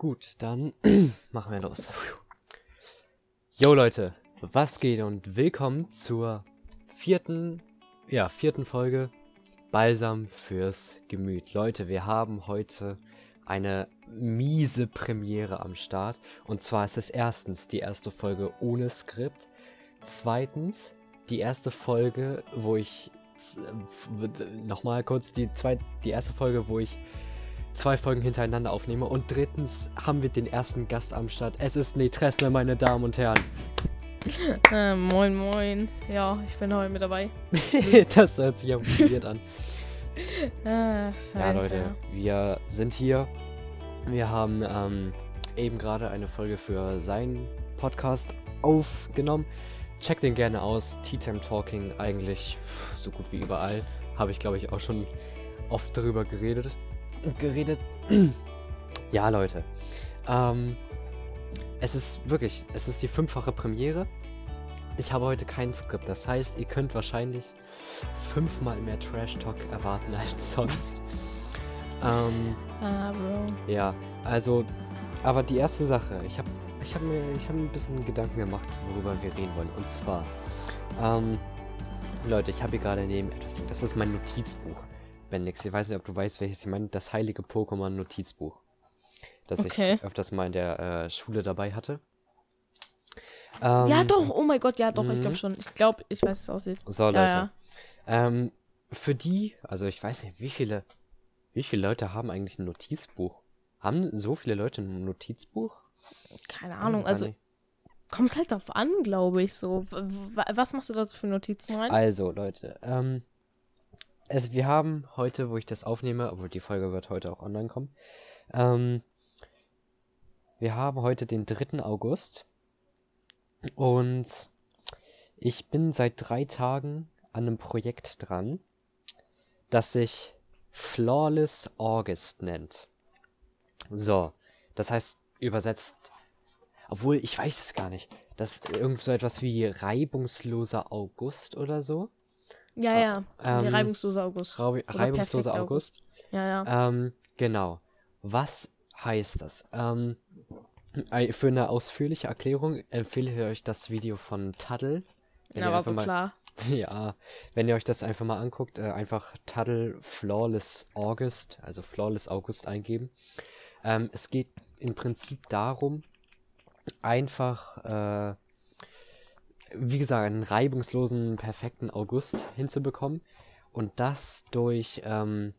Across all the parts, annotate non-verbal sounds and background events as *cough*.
Gut, dann *clears throat* machen wir los. Yo Leute, was geht und willkommen zur vierten, ja, vierten Folge Balsam fürs Gemüt. Leute, wir haben heute eine miese Premiere am Start. Und zwar ist es erstens die erste Folge ohne Skript. Zweitens die erste Folge, wo ich nochmal kurz die zweite, die erste Folge, wo ich zwei Folgen hintereinander aufnehme. Und drittens haben wir den ersten Gast am Start. Es ist Netressler, meine Damen und Herren. *laughs* Äh, moin, moin. Ja, ich bin heute mit dabei. *laughs* das hört sich ja motiviert an. *laughs* Scheiße. Ja, Leute, wir sind hier. Wir haben ähm, eben gerade eine Folge für seinen Podcast aufgenommen. Checkt den gerne aus. Tea-Time Talking eigentlich so gut wie überall. Habe ich, glaube ich, auch schon oft darüber geredet. Geredet. *clears throat* ja, Leute. Ähm, es ist wirklich, es ist die fünffache Premiere. Ich habe heute kein Skript. Das heißt, ihr könnt wahrscheinlich fünfmal mehr Trash Talk erwarten *laughs* als sonst. ähm, Ah, Bro. ja, also, aber die erste Sache, ich habe ich hab mir ich hab mir ein bisschen Gedanken gemacht, worüber wir reden wollen. Und zwar, ähm, Leute, ich habe hier gerade neben etwas, das ist mein Notizbuch. Bendix, ich weiß nicht, ob du weißt, welches ich meine, das heilige Pokémon-Notizbuch. Das Okay. ich öfters mal in der äh, Schule dabei hatte. Ähm, Ja, doch, oh mein Gott, ja, doch, ich mhm. glaube schon. Ich glaube, ich weiß, wie es aussieht. So, Leute. Ja, ja. Ähm, für die, also ich weiß nicht, wie viele, wie viele Leute haben eigentlich ein Notizbuch? Haben so viele Leute ein Notizbuch? Keine Ahnung, also nicht. kommt halt drauf an, glaube ich, so. Was machst du dazu für Notizen rein? Also, Leute, ähm, es, wir haben heute, wo ich das aufnehme, obwohl die Folge wird heute auch online kommen, ähm, wir haben heute den 3. August und ich bin seit drei Tagen an einem Projekt dran, das sich Flawless August nennt. So, das heißt übersetzt, obwohl ich weiß es gar nicht, das ist irgend so etwas wie reibungsloser August oder so. Ja, ja. ähm, der reibungslose August. Oder reibungsloser perfekter August. Ja, ja. Ähm, genau. Was heißt das? Ähm, für eine ausführliche Erklärung empfehle ich euch das Video von Tuddle. Wenn ja, war so mal, klar. *laughs* Ja, wenn ihr euch das einfach mal anguckt, äh, einfach Tuddle Flawless August, also Flawless August eingeben. Ähm, es geht im Prinzip darum, einfach, äh, wie gesagt, einen reibungslosen, perfekten August hinzubekommen und das durch ähm,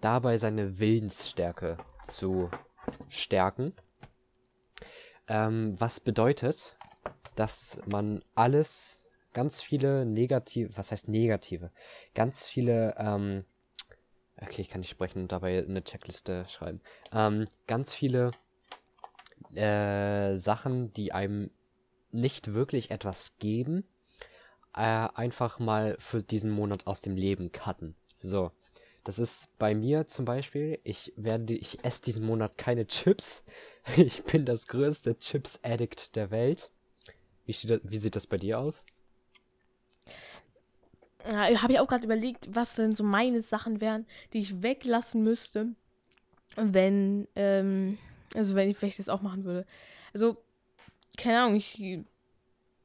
dabei seine Willensstärke zu stärken. Ähm, was bedeutet, dass man alles, ganz viele negative, was heißt negative, ganz viele, ähm, okay, ich kann nicht sprechen und dabei eine Checkliste schreiben, ähm, ganz viele äh, Sachen, die einem nicht wirklich etwas geben, äh, einfach mal für diesen Monat aus dem Leben cutten. So. Das ist bei mir zum Beispiel, ich werde, ich esse diesen Monat keine Chips. *laughs* Ich bin das größte Chips-Addict der Welt. Wie, das, wie sieht das bei dir aus? Ja, habe ich auch gerade überlegt, was denn so meine Sachen wären, die ich weglassen müsste, wenn, ähm, also wenn ich vielleicht das auch machen würde. Also, keine Ahnung, ich,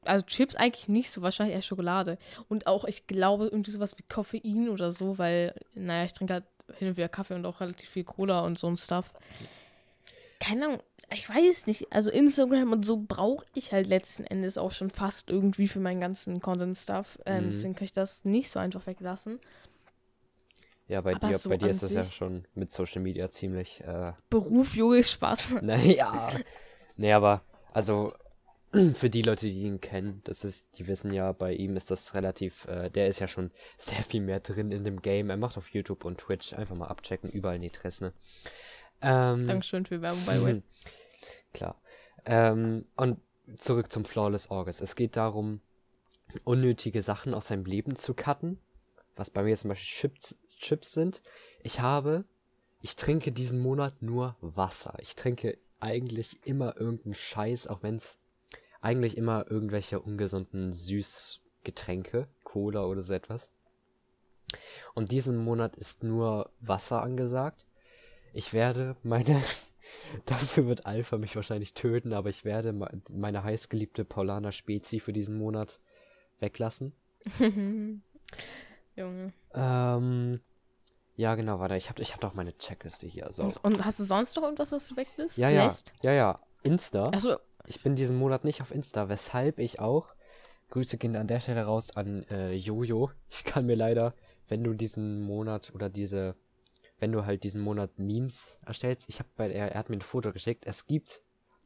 also Chips eigentlich nicht so, wahrscheinlich eher Schokolade. Und auch, ich glaube, irgendwie sowas wie Koffein oder so, weil, naja, ich trinke halt hin und wieder Kaffee und auch relativ viel Cola und so ein Stuff. Keine Ahnung, ich weiß nicht. Also Instagram und so brauche ich halt letzten Endes auch schon fast irgendwie für meinen ganzen Content-Stuff. Ähm, Mhm. Deswegen kann ich das nicht so einfach weglassen. Ja, bei Aber dir, so bei dir ist das ja schon mit Social Media ziemlich, äh, Beruf, Junge, Spaß. *laughs* naja. nee, aber, also, *clears throat* für die Leute, die ihn kennen, das ist, die wissen ja, bei ihm ist das relativ, äh, der ist ja schon *laughs* sehr viel mehr drin in dem Game. Er macht auf YouTube und Twitch einfach mal abchecken, überall Netressne. Ähm, Dankeschön für Werbung, by the way. *laughs* Klar. Ähm, und zurück zum Flawless August. Es geht darum, unnötige Sachen aus seinem Leben zu cutten. Was bei mir zum Beispiel Chips, Chips sind. Ich habe, ich trinke diesen Monat nur Wasser. Ich trinke eigentlich immer irgendeinen Scheiß, auch wenn es eigentlich immer irgendwelche ungesunden Süßgetränke, Cola oder so etwas. Und diesen Monat ist nur Wasser angesagt. Ich werde meine, *laughs* Dafür wird Alpha mich wahrscheinlich töten, aber ich werde meine heißgeliebte Paulaner Spezi für diesen Monat weglassen. *laughs* Junge. Ähm, ja, genau, warte, ich habe ich hab doch meine Checkliste hier. So. Und, und, hast du sonst noch irgendwas, was du weglässt? Ja, ja, ja, ja. Insta. Achso. Ich bin diesen Monat nicht auf Insta, weshalb ich auch, Grüße gehen an der Stelle raus an äh, Jojo. Ich kann mir leider, wenn du diesen Monat oder diese wenn du halt diesen Monat Memes erstellst. Ich habe bei er, er hat mir ein Foto geschickt. Es gibt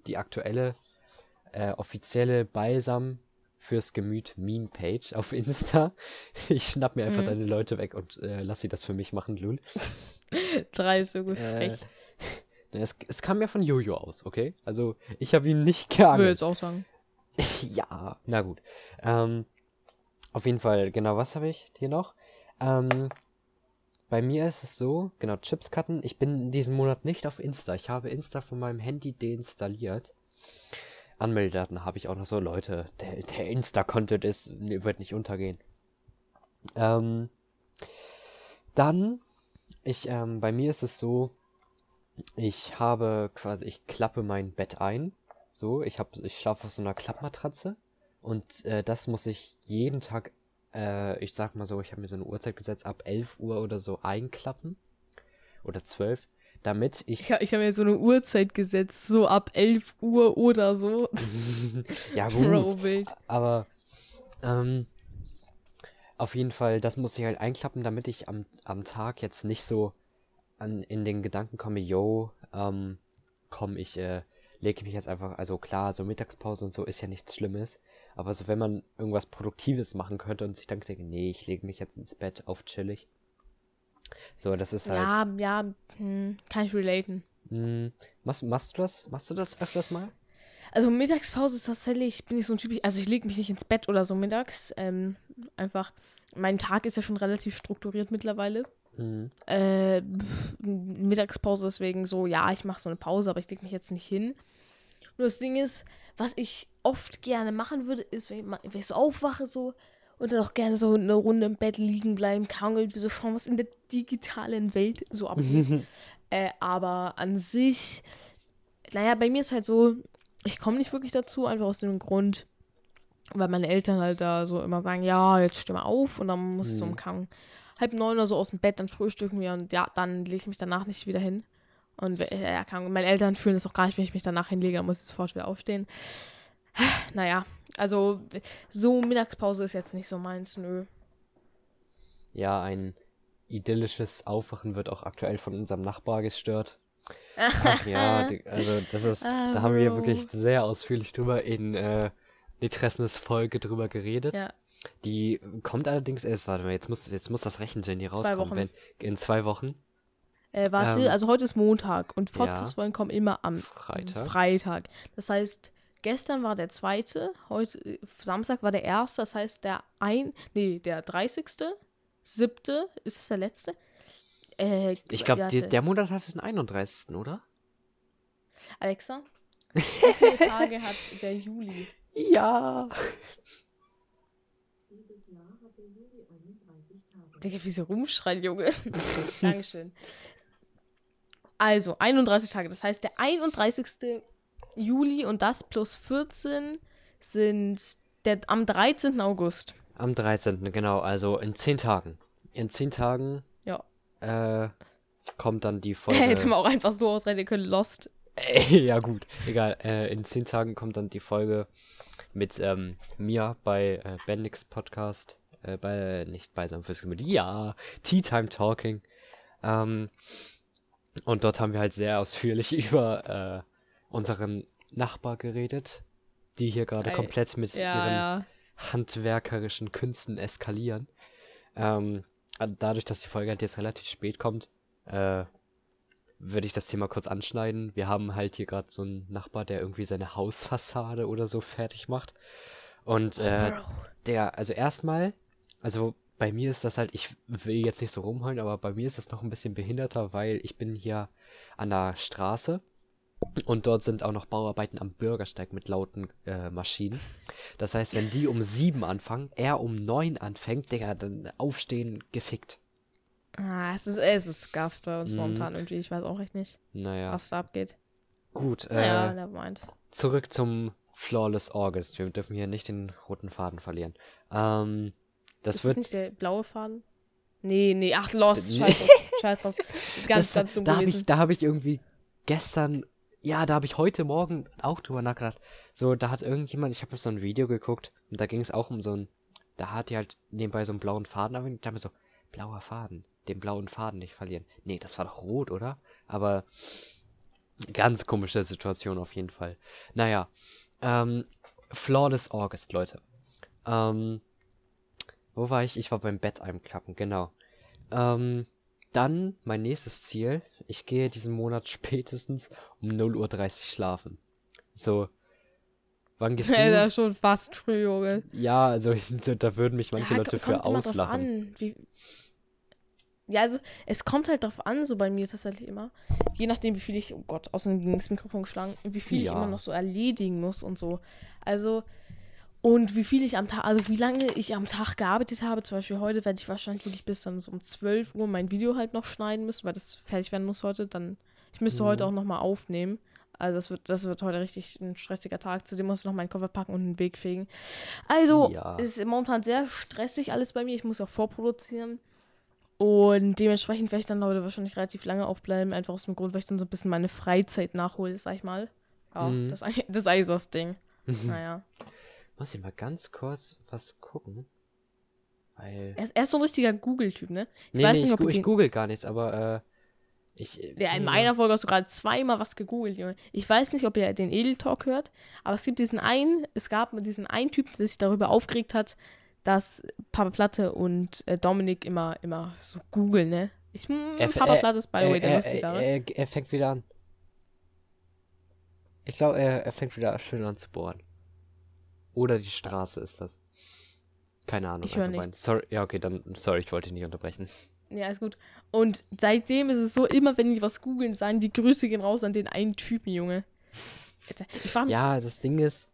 die aktuelle äh, offizielle Balsam fürs Gemüt Meme-Page auf Insta. *laughs* Ich schnapp mir einfach mhm. deine Leute weg und äh, lass sie das für mich machen, Lul. *laughs* Drei ist so gut äh, *laughs* es, es kam ja von Jojo aus, okay? Also ich habe ihn nicht geangelt. Würde jetzt auch sagen. ja, na gut. Ähm, auf jeden Fall, genau, was habe ich hier noch? Ähm, bei mir ist es so, genau, Chips cutten. Ich bin in diesem Monat nicht auf Insta. Ich habe Insta von meinem Handy deinstalliert. Anmeldedaten habe ich auch noch so, Leute. Der, der Insta-Content ist, wird nicht untergehen. Ähm, dann, ich, ähm, bei mir ist es so, ich habe quasi, ich klappe mein Bett ein. So, ich habe, ich schlafe auf so einer Klappmatratze. Und äh, das muss ich jeden Tag äh, ich sag mal so, ich habe mir so eine Uhrzeit gesetzt, ab 11 Uhr oder so einklappen. Oder 12. Damit ich. Ja, ich habe mir so eine Uhrzeit gesetzt, so ab 11 Uhr oder so. *laughs* ja, gut. Bro. Aber, ähm, auf jeden Fall, das muss ich halt einklappen, damit ich am, am Tag jetzt nicht so an, in den Gedanken komme, yo, ähm, komm, ich äh, lege mich jetzt einfach, also klar, so Mittagspause und so ist ja nichts Schlimmes, aber so wenn man irgendwas Produktives machen könnte und sich dann denkt, nee, ich lege mich jetzt ins Bett auf chillig. So, das ist halt. Ja, ja, hm, kann ich relaten. Hm, machst, machst du das? Machst du das öfters mal? Also Mittagspause ist tatsächlich, bin ich so ein Typ, also ich lege mich nicht ins Bett oder so mittags. Ähm, einfach, mein Tag ist ja schon relativ strukturiert mittlerweile. Mhm. Äh, Mittagspause deswegen so, ja, ich mache so eine Pause, aber ich lege mich jetzt nicht hin. Nur das Ding ist, was ich oft gerne machen würde, ist, wenn ich, wenn ich so aufwache so und dann auch gerne so eine Runde im Bett liegen bleiben, kann irgendwie so schauen, was in der digitalen Welt so abgeht. *laughs* äh, aber an sich, naja, bei mir ist halt so, ich komme nicht wirklich dazu, einfach aus dem Grund, weil meine Eltern halt da so immer sagen, ja, jetzt steh mal auf und dann muss ich so um mhm. halb neun oder so aus dem Bett, dann frühstücken wir und ja, dann lege ich mich danach nicht wieder hin. Und ja, meine Eltern fühlen es auch gar nicht, wenn ich mich danach hinlege, dann muss ich sofort wieder aufstehen. *sighs* Naja, also so Mittagspause ist jetzt nicht so meins, nö. Ja, ein idyllisches Aufwachen wird auch aktuell von unserem Nachbar gestört. *laughs* Ach ja, also das ist, ah, da haben wir wirklich sehr ausführlich drüber in äh, Nitresnes Folge drüber geredet. Ja. Die kommt allerdings erst, warte mal, jetzt muss, jetzt muss das Rechengenie rauskommen, wenn, in zwei Wochen. Äh, warte, ähm, also heute ist Montag und Podcast-Folgen ja. kommen immer am Freitag. Freitag. Das heißt, gestern war der zweite, heute, äh, Samstag war der erste, das heißt der ein, nee, der 30. siebte, ist das der letzte? Äh, ich glaube, der Monat hat den 31., oder? Alexa, *laughs* wie viele Tage hat der Juli? Ja. Dieses Jahr hat der Juli 31 Tage. Digga, wie sie rumschreien, Junge. *laughs* Dankeschön. Also 31 Tage. Das heißt, der 31. Juli und das plus 14 sind der, am 13. August. Am 13. genau. Also in 10 Tagen. In 10 Tagen ja. äh, kommt dann die *laughs* Folge. Hätte man auch einfach so ausrechnen können. Lost. *laughs* ja, gut. Egal. Äh, in 10 Tagen kommt dann die Folge mit ähm, mir bei äh, Bendix Podcast. Äh, bei, nicht bei seinem Fürs Ja, Tea Time Talking. Ähm, und dort haben wir halt sehr ausführlich *laughs* über äh, unseren Nachbar geredet, die hier gerade komplett mit ja, ihren ja. handwerkerischen Künsten eskalieren. Ähm, dadurch, dass die Folge halt jetzt relativ spät kommt, äh, würde ich das Thema kurz anschneiden. Wir haben halt hier gerade so einen Nachbar, der irgendwie seine Hausfassade oder so fertig macht. Und äh, der, also erstmal, also bei mir ist das halt, ich will jetzt nicht so rumheulen, aber bei mir ist das noch ein bisschen behinderter, weil ich bin hier an der Straße und dort sind auch noch Bauarbeiten am Bürgersteig mit lauten äh, Maschinen. Das heißt, wenn die um sieben anfangen, er um neun anfängt, Digga, dann aufstehen, gefickt. Ah, es ist, es ist scuffed bei uns mm. momentan irgendwie. Ich weiß auch echt nicht, naja. was da abgeht. Gut, Naja, äh, nevermind. zurück zum Flawless August. Wir dürfen hier nicht den roten Faden verlieren. Ähm, das ist wird. das nicht der blaue Faden? Nee, nee, ach, Lost, scheiß drauf, scheiß drauf. *laughs* Ganz, das, ganz dumm da gewesen. ich, da habe ich irgendwie gestern, ja, da habe ich heute Morgen auch drüber nachgedacht. So, da hat irgendjemand, ich habe so ein Video geguckt und da ging es auch um so ein, da hat die halt nebenbei so einen blauen Faden, aber ich dachte mir so, blauer Faden, den blauen Faden nicht verlieren. Nee, das war doch rot, oder? Aber ganz komische Situation auf jeden Fall. Naja, ähm, Flawless August, Leute. Ähm, wo war ich? Ich war beim Bett einklappen, genau. Ähm, dann mein nächstes Ziel. Ich gehe diesen Monat *laughs* spätestens um 0.30 Uhr schlafen. So. Wann gehst Ja, du? ist schon fast früh, Junge. Ja, also ich, *laughs* da würden mich manche Ja, Leute für auslachen. Ja, also es kommt halt drauf an, so bei mir tatsächlich immer. Je nachdem, wie viel ich, oh Gott, außerdem gegen das Mikrofon geschlagen, wie viel ich Ja. immer noch so erledigen muss und so. Also, und wie viel ich am Tag, also wie lange ich am Tag gearbeitet habe, zum Beispiel heute werde ich wahrscheinlich wirklich bis dann so um 12 Uhr mein Video halt noch schneiden müssen, weil das fertig werden muss heute. Dann, ich müsste Mhm. heute auch nochmal aufnehmen. Also das wird, das wird heute richtig ein stressiger Tag. Zudem muss ich noch meinen Koffer packen und einen Weg fegen. Also, Ja. es ist momentan sehr stressig alles bei mir. Ich muss auch vorproduzieren. Und dementsprechend werde ich dann heute wahrscheinlich relativ lange aufbleiben. Einfach aus dem Grund, weil ich dann so ein bisschen meine Freizeit nachhole, sag ich mal. Ja, Mhm. das, das ist eigentlich so das Ding. *laughs* Naja. Muss ich mal ganz kurz was gucken? Weil. Er ist, er ist so ein richtiger Google-Typ, ne? Nee, weiß nee, nicht, ich, gu ich google gar nichts, aber äh, ich. Ja, in einer Folge hast du gerade zweimal was gegoogelt, Junge. Ich weiß nicht, ob ihr den Edel Talk hört, aber es gibt diesen einen, es gab diesen einen Typ, der sich darüber aufgeregt hat, dass Papa Platte und äh, Dominik immer, immer so googeln, ne? Ich, Er f- Papa Platte ist by the way der er, lustigere. er, er, er fängt wieder an. Ich glaube, er, er fängt wieder schön an zu bohren. Oder die Straße ist das. Keine Ahnung. Ich hör einfach mein- Sorry, ja, okay, dann, sorry, ich wollte dich nicht unterbrechen. Ja, ist gut. Und seitdem ist es so, immer wenn die was googeln, sagen die Grüße gehen raus an den einen Typen, Junge. Ja, das Ding ist,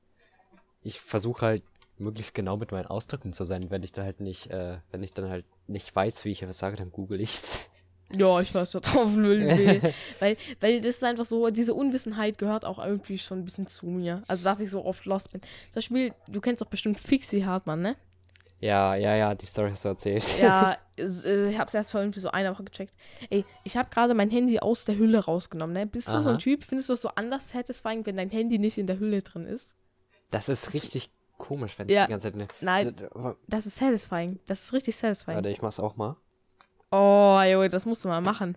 ich versuche halt möglichst genau mit meinen Ausdrücken zu sein. Wenn ich da halt nicht, äh, wenn ich dann halt nicht weiß, wie ich etwas sage, dann google ich's. Ja, ich weiß, da drauf will. *laughs* weil, weil das ist einfach so, diese Unwissenheit gehört auch irgendwie schon ein bisschen zu mir. Also, dass ich so oft lost bin. Zum Beispiel, du kennst doch bestimmt Fixie Hartmann, ne? Ja, ja, ja, die Story hast du erzählt. Ja, *laughs* äh, ich hab's erst vor irgendwie so einer Woche gecheckt. Ey, ich habe gerade mein Handy aus der Hülle rausgenommen, ne? Bist du so ein Aha. Typ? Findest du das so anders satisfying, wenn dein Handy nicht in der Hülle drin ist? Das ist richtig komisch, wenn es Ja. die ganze Zeit ne. Nein, das ist satisfying. Das ist richtig satisfying. Warte, ich mach's auch mal. Oh, Junge, das musst du mal machen.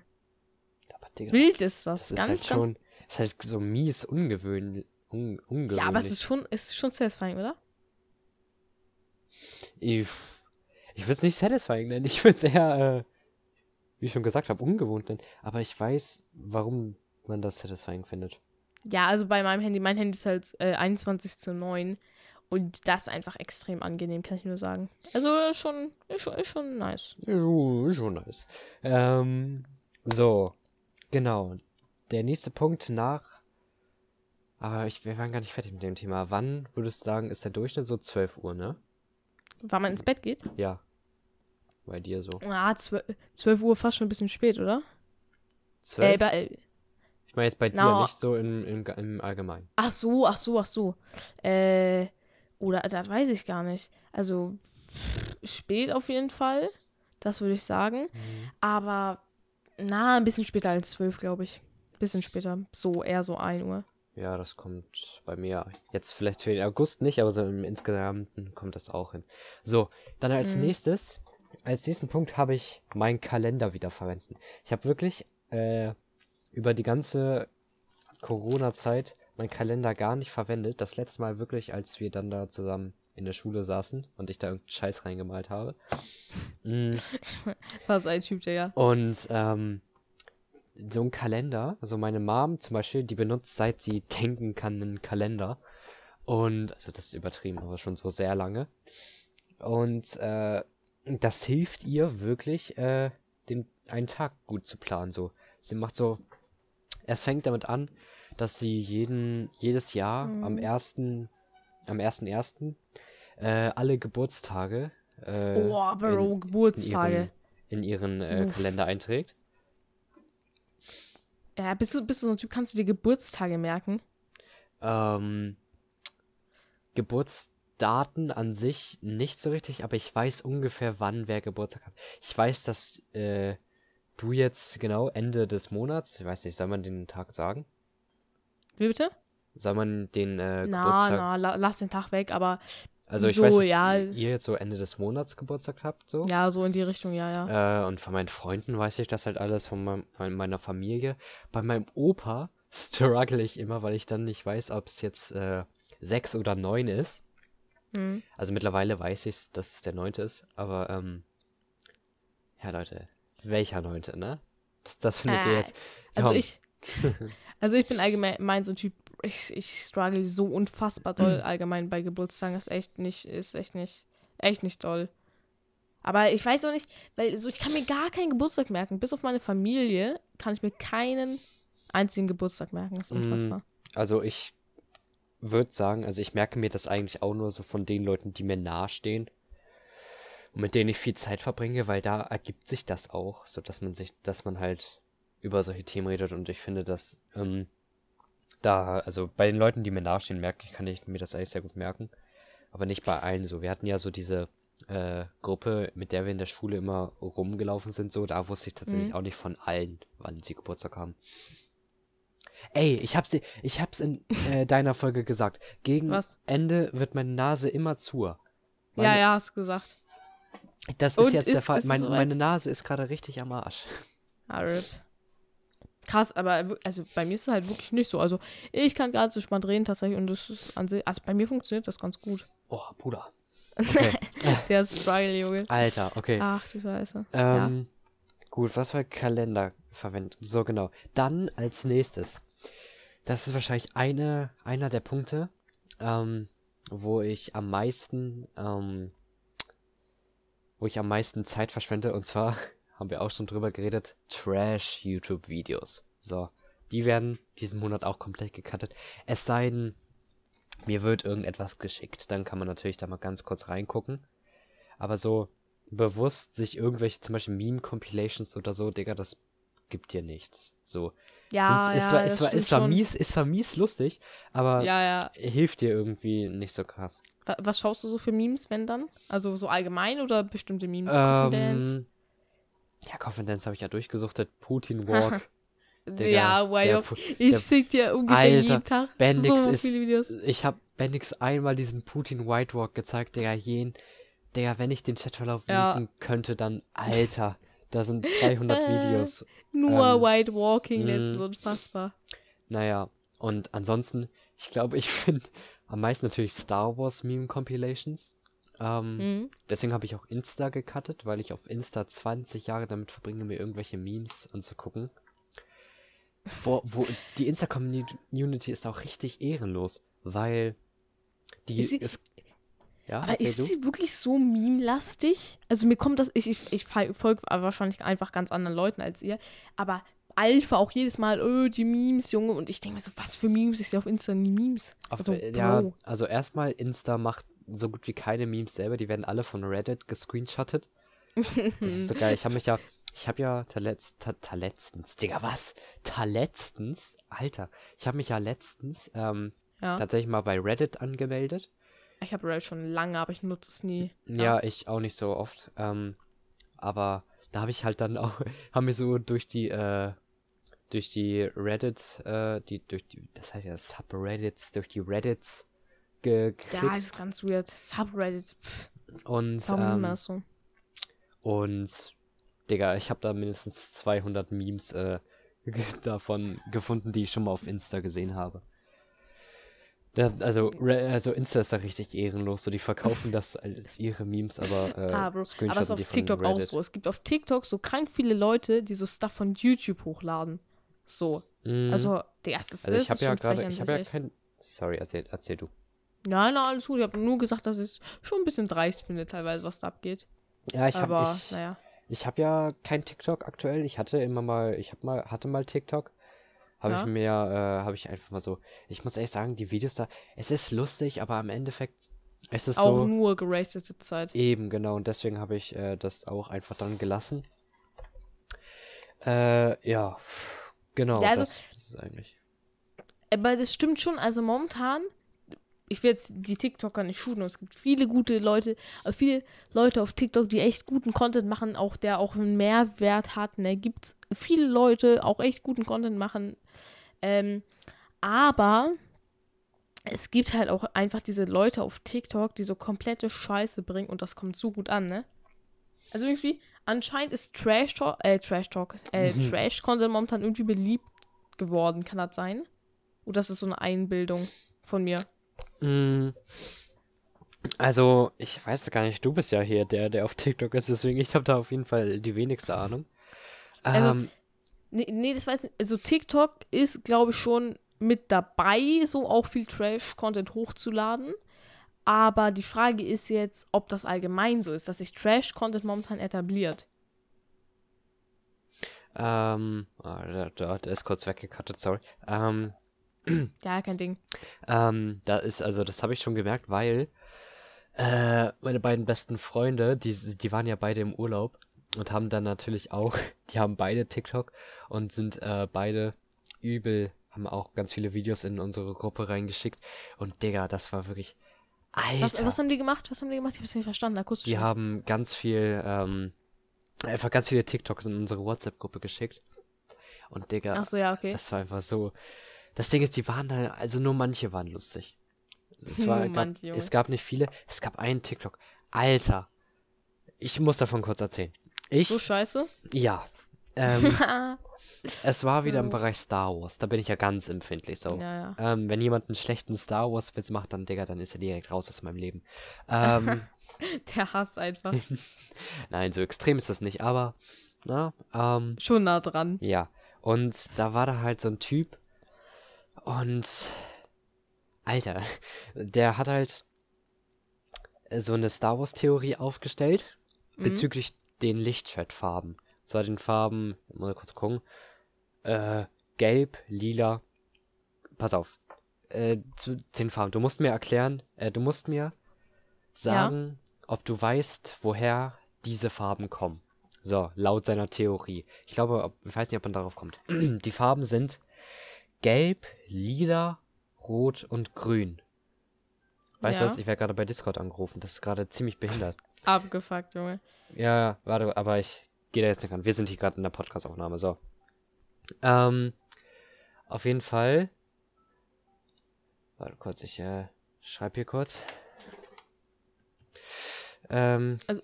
Aber Digga, Wild ist das. das ist ganz, halt ganz. schon, ist halt so mies ungewöhnlich. Un, ungewöhnlich. Ja, aber es ist schon, ist schon satisfying, oder? Ich, ich würde es nicht satisfying nennen. Ich würde es eher, äh, wie ich schon gesagt habe, ungewohnt nennen. Aber ich weiß, warum man das satisfying findet. Ja, also bei meinem Handy, mein Handy ist halt äh, 21 zu 9. Und das ist einfach extrem angenehm, kann ich nur sagen. Also ist schon, ist schon, ist schon nice. Ja, Schon, nice. Ähm, so, genau. Der nächste Punkt nach. Aber ich, wir waren gar nicht fertig mit dem Thema. Wann würdest du sagen, ist der Durchschnitt so 12 Uhr, ne? Wann man ins Bett geht? Ja. Bei dir so. Ah, 12, 12 Uhr fast schon ein bisschen spät, oder? 12? Äh, bei, äh, ich meine jetzt bei dir, na- nicht so im, im, im Allgemeinen. ach so, ach so, ach so. Äh, oder das weiß ich gar nicht. Also spät auf jeden Fall. Das würde ich sagen. Aber na, ein bisschen später als 12, glaube ich. Bisschen später. So, eher so 1 Uhr. Ja, das kommt bei mir jetzt vielleicht für den August nicht, aber so im Insgesamten kommt das auch hin. So, dann als Mhm. nächstes, als nächsten Punkt habe ich meinen Kalender wieder verwenden. Ich habe wirklich äh, über die ganze Corona-Zeit meinen Kalender gar nicht verwendet. Das letzte Mal wirklich, als wir dann da zusammen in der Schule saßen und ich da irgendeinen Scheiß reingemalt habe. Mm. *laughs* Was ein Typ, der ja. Und ähm, so ein Kalender, also meine Mom zum Beispiel, die benutzt seit sie denken kann einen Kalender. Und, also das ist übertrieben, aber schon so sehr lange. Und äh, das hilft ihr wirklich, äh, den einen Tag gut zu planen. So, sie macht so, es fängt damit an, dass sie jeden, jedes Jahr am ersten, am ersten ersten äh, alle Geburtstage äh, Oh, Bro, in Geburtstage. ihren, in ihren äh. Kalender einträgt. Ja, bist du, bist du so ein Typ, kannst du dir Geburtstage merken? Ähm, Geburtsdaten an sich nicht so richtig, aber ich weiß ungefähr, wann wer Geburtstag hat. Ich weiß, dass äh, du jetzt genau Ende des Monats, ich weiß nicht, soll man den Tag sagen? Wie bitte? Soll man den äh, Na, Geburtstag. na, la, lass den Tag weg, aber also ich so, weiß, dass ja. ihr jetzt so Ende des Monats Geburtstag habt, so. ja, so in die Richtung, ja, ja. Äh, und von meinen Freunden weiß ich das halt alles, von, von meiner Familie. Bei meinem Opa struggle ich immer, weil ich dann nicht weiß, ob es jetzt äh, sechs oder neun ist. Hm. Also mittlerweile weiß ich, dass es der neunte ist, aber ähm, ja Leute, welcher neunte, ne? Das, das findet ihr Äh, jetzt. Also ich, also ich bin allgemein so ein Typ, ich, ich struggle so unfassbar doll *clears throat* allgemein bei Geburtstagen. Das ist echt nicht, ist echt nicht, echt nicht doll. Aber ich weiß auch nicht, weil so, ich kann mir gar keinen Geburtstag merken. Bis auf meine Familie kann ich mir keinen einzigen Geburtstag merken. Das ist Mm. unfassbar. Also ich würde sagen, also ich merke mir das eigentlich auch nur so von den Leuten, die mir nahestehen und mit denen ich viel Zeit verbringe, weil da ergibt sich das auch, so dass man sich, dass man halt über solche Themen redet und ich finde, dass ähm, da, also bei den Leuten, die mir nahestehen, merke ich, kann ich mir das eigentlich sehr gut merken, aber nicht bei allen so. Wir hatten ja so diese äh, Gruppe, mit der wir in der Schule immer rumgelaufen sind, so, da wusste ich tatsächlich Mhm. auch nicht von allen, wann sie Geburtstag haben. Ey, ich hab's, ich hab's in äh, deiner Folge gesagt. Gegen Was? Ende wird meine Nase immer zu. ja, Meine- ja, hast gesagt. Das ist Und jetzt der ist- Fall. ist es Mein, meine Nase ist gerade richtig am Arsch. Ah, RIP. Krass, aber also bei mir ist es halt wirklich nicht so. Also ich kann ganz entspannt reden tatsächlich und das ist an sich, also bei mir funktioniert das ganz gut. Oh, Bruder. *laughs* Okay. Der Struggle, Junge. Alter, okay. Ach du Scheiße. ja. Ähm, Gut, was für Kalender verwendet? So genau. Dann als nächstes. Das ist wahrscheinlich eine, einer der Punkte, ähm, wo ich am meisten, ähm, wo ich am meisten Zeit verschwende. Und zwar haben wir auch schon drüber geredet, Trash-YouTube-Videos. So, die werden diesen Monat auch komplett gecuttet. Es sei denn, mir wird irgendetwas geschickt. Dann kann man natürlich da mal ganz kurz reingucken. Aber so bewusst sich irgendwelche, zum Beispiel Meme-Compilations oder so, Digga, das gibt dir nichts. So. Ja, Sind's- ist, ja, das ist, ist, zwar schon. mies, ist zwar mies lustig, aber Ja, ja. hilft dir irgendwie nicht so krass. Wa- Was schaust du so für Memes, wenn dann? Also so allgemein oder bestimmte Memes? Ähm, ja, Confidence habe ich ja durchgesuchtet. Putin Walk. *laughs* Digga, ja, way of. Ich schick dir ungefähr Alter, jeden Tag Bendix so ist- viele Videos. Ich habe Bendix einmal diesen Putin White Walk gezeigt, Digga, jen. Digga, wenn ich den Chatverlauf Ja. leaken könnte, dann, Alter, da sind 200 *laughs* Videos. Nur ähm, White Walking, das ist mh. unfassbar. Naja, und ansonsten, ich glaube, ich *laughs* finde am meisten natürlich Star Wars Meme Compilations. Ähm, Mhm. Deswegen habe ich auch Insta gecuttet, weil ich auf Insta 20 Jahre damit verbringe, mir irgendwelche Memes anzugucken. Wo, wo die Insta-Community ist auch richtig ehrenlos, weil die Ist sie- ist. Ja, Aber ist du? sie wirklich so meme-lastig? Also mir kommt das, ich, ich, ich folge wahrscheinlich einfach ganz anderen Leuten als ihr, aber Alpha auch jedes Mal, oh, die Memes, Junge, und ich denke mir so, was für Memes? Ich sehe auf Insta nie Memes. Auf, also, ja, also erstmal, Insta macht so gut wie keine Memes selber, die werden alle von Reddit gescreenshottet. *laughs* Das ist so geil. Ich habe mich ja, ich habe ja taletz, ta, taletztens, Digga, was? Taletztens? Alter, ich habe mich ja letztens ähm, Ja, tatsächlich mal bei Reddit angemeldet. ich habe Reddit schon lange, aber ich nutze es nie. Ja, ich auch nicht so oft. Ähm, aber da habe ich halt dann auch, *laughs* haben wir so durch die, äh, durch die Reddit, äh, die, durch die, das heißt ja Subreddits, durch die Reddits geklickt. Ja, das ist ganz weird. Subreddit, pff, und, warum ähm, das so? und, Digga, ich habe da mindestens 200 Memes, äh, *laughs* davon gefunden, die ich schon mal auf Insta gesehen habe. Da, also, also Insta ist da richtig ehrenlos. So, die verkaufen das als ihre Memes, aber äh, Ah, Bro. Aber screenshotten ist auf TikTok auch so. Es gibt auf TikTok so krank viele Leute, die so Stuff von YouTube hochladen. So. Mhm. Also, der erste ist Also ich das habe ja gerade, ich habe ja kein. Sorry, erzähl, erzähl du. Nein, nein, alles gut. Ich habe nur gesagt, dass ich es schon ein bisschen dreist finde, teilweise, was da abgeht. Ja, ich habe naja. ich habe ja kein TikTok aktuell. Ich hatte immer mal, ich habe mal, hatte mal TikTok. Habe Ja. ich mir, äh, habe ich einfach mal so. Ich muss ehrlich sagen, die Videos da, es ist lustig, aber im Endeffekt, es ist Auch so nur gerastete Zeit. eben genau und deswegen habe ich äh, das auch einfach dann gelassen. Äh, ja, Genau, Ja, also- das, das ist eigentlich. Aber das stimmt schon, also momentan, ich will jetzt die TikToker nicht shooten, es gibt viele gute Leute, äh, viele Leute auf TikTok, die echt guten Content machen, auch der auch einen Mehrwert hat. Ne? Gibt viele Leute, auch echt guten Content machen. Ähm, aber es gibt halt auch einfach diese Leute auf TikTok, die so komplette Scheiße bringen und das kommt so gut an, ne? Also irgendwie, anscheinend ist Trash Talk, äh, Trash Talk, äh, Trash Content momentan irgendwie beliebt geworden, kann das sein? Oder ist das so eine Einbildung von mir? Mm, Also, ich weiß gar nicht, du bist ja hier der, der auf TikTok ist, deswegen ich habe da auf jeden Fall die wenigste Ahnung. Also, Ähm, Nee, nee, das weiß ich nicht. Also TikTok ist, glaube ich, schon mit dabei, so auch viel Trash-Content hochzuladen. Aber die Frage ist jetzt, ob das allgemein so ist, dass sich Trash-Content momentan etabliert. ähm, ah, da, da, der ist kurz weggekattet, sorry. Ähm, *clears throat* Ja, kein Ding. Ähm, da ist, also das habe ich schon gemerkt, weil äh, meine beiden besten Freunde, die, die waren ja beide im Urlaub und haben dann natürlich auch, *laughs* die haben beide TikTok und sind äh, beide übel, haben auch ganz viele Videos in unsere Gruppe reingeschickt und Digga, das war wirklich, Alter, Was, was haben die gemacht? Was haben die gemacht? Ich habe es nicht verstanden. Akustisch. die nicht. haben ganz viel, ähm, einfach ganz viele TikToks in unsere WhatsApp-Gruppe geschickt und Digga, so, ja, okay. das war einfach so. Das Ding ist, die waren da, also nur manche waren lustig. Es, war, gab, manche, es gab nicht viele. Es gab einen TikTok. Alter. Ich muss davon kurz erzählen. Ich, So scheiße. ja. Ähm, *laughs* es war wieder im. Bereich Star Wars. Da bin ich ja ganz empfindlich so. Ja, ja. Ähm, wenn jemand einen schlechten Star Wars Witz macht, dann Digga, dann ist er direkt raus aus meinem Leben. Ähm, *laughs* Der Hass einfach. *laughs* nein, so extrem ist das nicht, aber, na, ähm, Schon nah dran. Ja, und da war da halt so ein Typ und Alter, der hat halt so eine Star Wars Theorie aufgestellt Mhm. bezüglich den Lichtschwertfarben. Zwar den Farben, mal kurz gucken, äh, gelb, lila, pass auf, äh, zu den Farben. Du musst mir erklären, äh, du musst mir sagen, ob du weißt, woher diese Farben kommen. So, laut seiner Theorie. Ich glaube, ob, ich weiß nicht, ob man darauf kommt. *clears throat* Die Farben sind gelb, lila, rot und grün. Weißt du Ja. was? Ich werde gerade bei Discord angerufen. Das ist gerade ziemlich behindert. *laughs* Abgefuckt, Junge. Ja, ja, warte, aber ich gehe da jetzt nicht ran. Wir sind hier gerade in der Podcast-Aufnahme, so. Ähm, auf jeden Fall. Warte kurz, ich äh, schreibe hier kurz. Ähm. Also-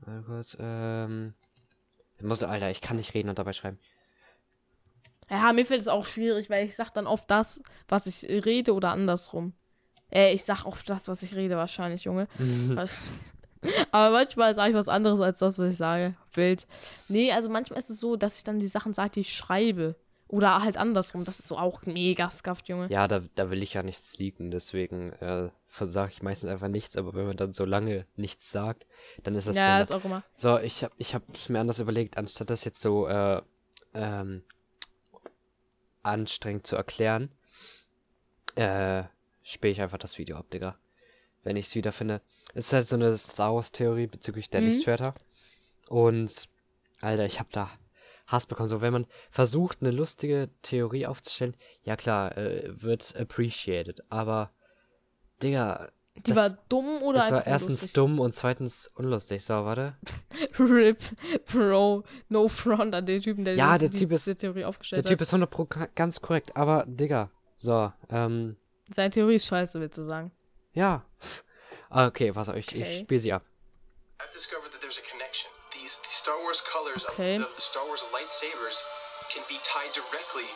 Warte kurz, ähm. Muss, Alter, ich kann nicht reden und dabei schreiben. Ja, mir fällt es auch schwierig, weil ich sag dann oft das, was ich rede oder andersrum. Äh, ich sag oft das, was ich rede, wahrscheinlich, Junge. *laughs* *laughs* Aber manchmal sage ich was anderes als das, was ich sage. Wild. Nee, also manchmal ist es so, dass ich dann die Sachen sage, die ich schreibe. Oder halt andersrum. Das ist so auch mega skafft, Junge. Ja, da, da will ich ja nichts leaken, deswegen äh, sage ich meistens einfach nichts, aber wenn man dann so lange nichts sagt, dann ist das Ja, ist auch immer. So, ich hab, ich hab mir anders überlegt, anstatt das jetzt so äh, ähm, anstrengend zu erklären, äh, spiele ich einfach das Video ab, Digga. Wenn ich es wiederfinde. Es ist halt so eine Star Wars Theorie bezüglich der Mhm. Lichtschwerter. Und, Alter, ich hab da Hass bekommen. So, wenn man versucht, eine lustige Theorie aufzustellen, ja klar, äh, wird appreciated. Aber, Digga, Die das, war dumm oder das war erstens unlustig? dumm und zweitens unlustig. So, warte. *laughs* RIP, Bro, no front an den Typen, der Ja, diese- der Typ ist- diese Theorie Der aufgestellt Typ hat. ist 100 Pro ganz korrekt, aber Digga. So, ähm, Seine Theorie ist scheiße, willst du sagen. ja. Ah, Okay, pass auf, ich, Okay. ich spiele sie ab. I've discovered that there's a connection. These the Star Wars colors Okay. of, of the Star Wars lightsabers can be tied directly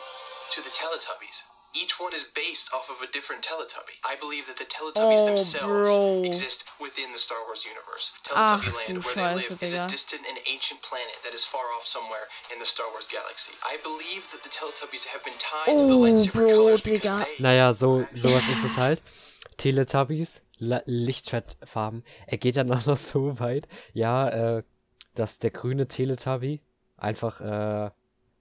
to the Teletubbies. Each one is based off of a different Teletubby. I believe that the Teletubbies Oh, themselves bro. exist within the Star Wars universe. Ach, Teletubby Land, du where they Scheiße, live, is Digga. a distant and ancient planet that is far off somewhere in the Star Wars galaxy. I believe that the Teletubbies have been tied to the Oh, lightsaber bro, colors Digga. because they Naja, so, sowas ist es halt. Teletubbies, Lichtschwertfarben. Er geht dann auch *laughs* noch so weit, ja, äh, dass der grüne Teletubby einfach, äh,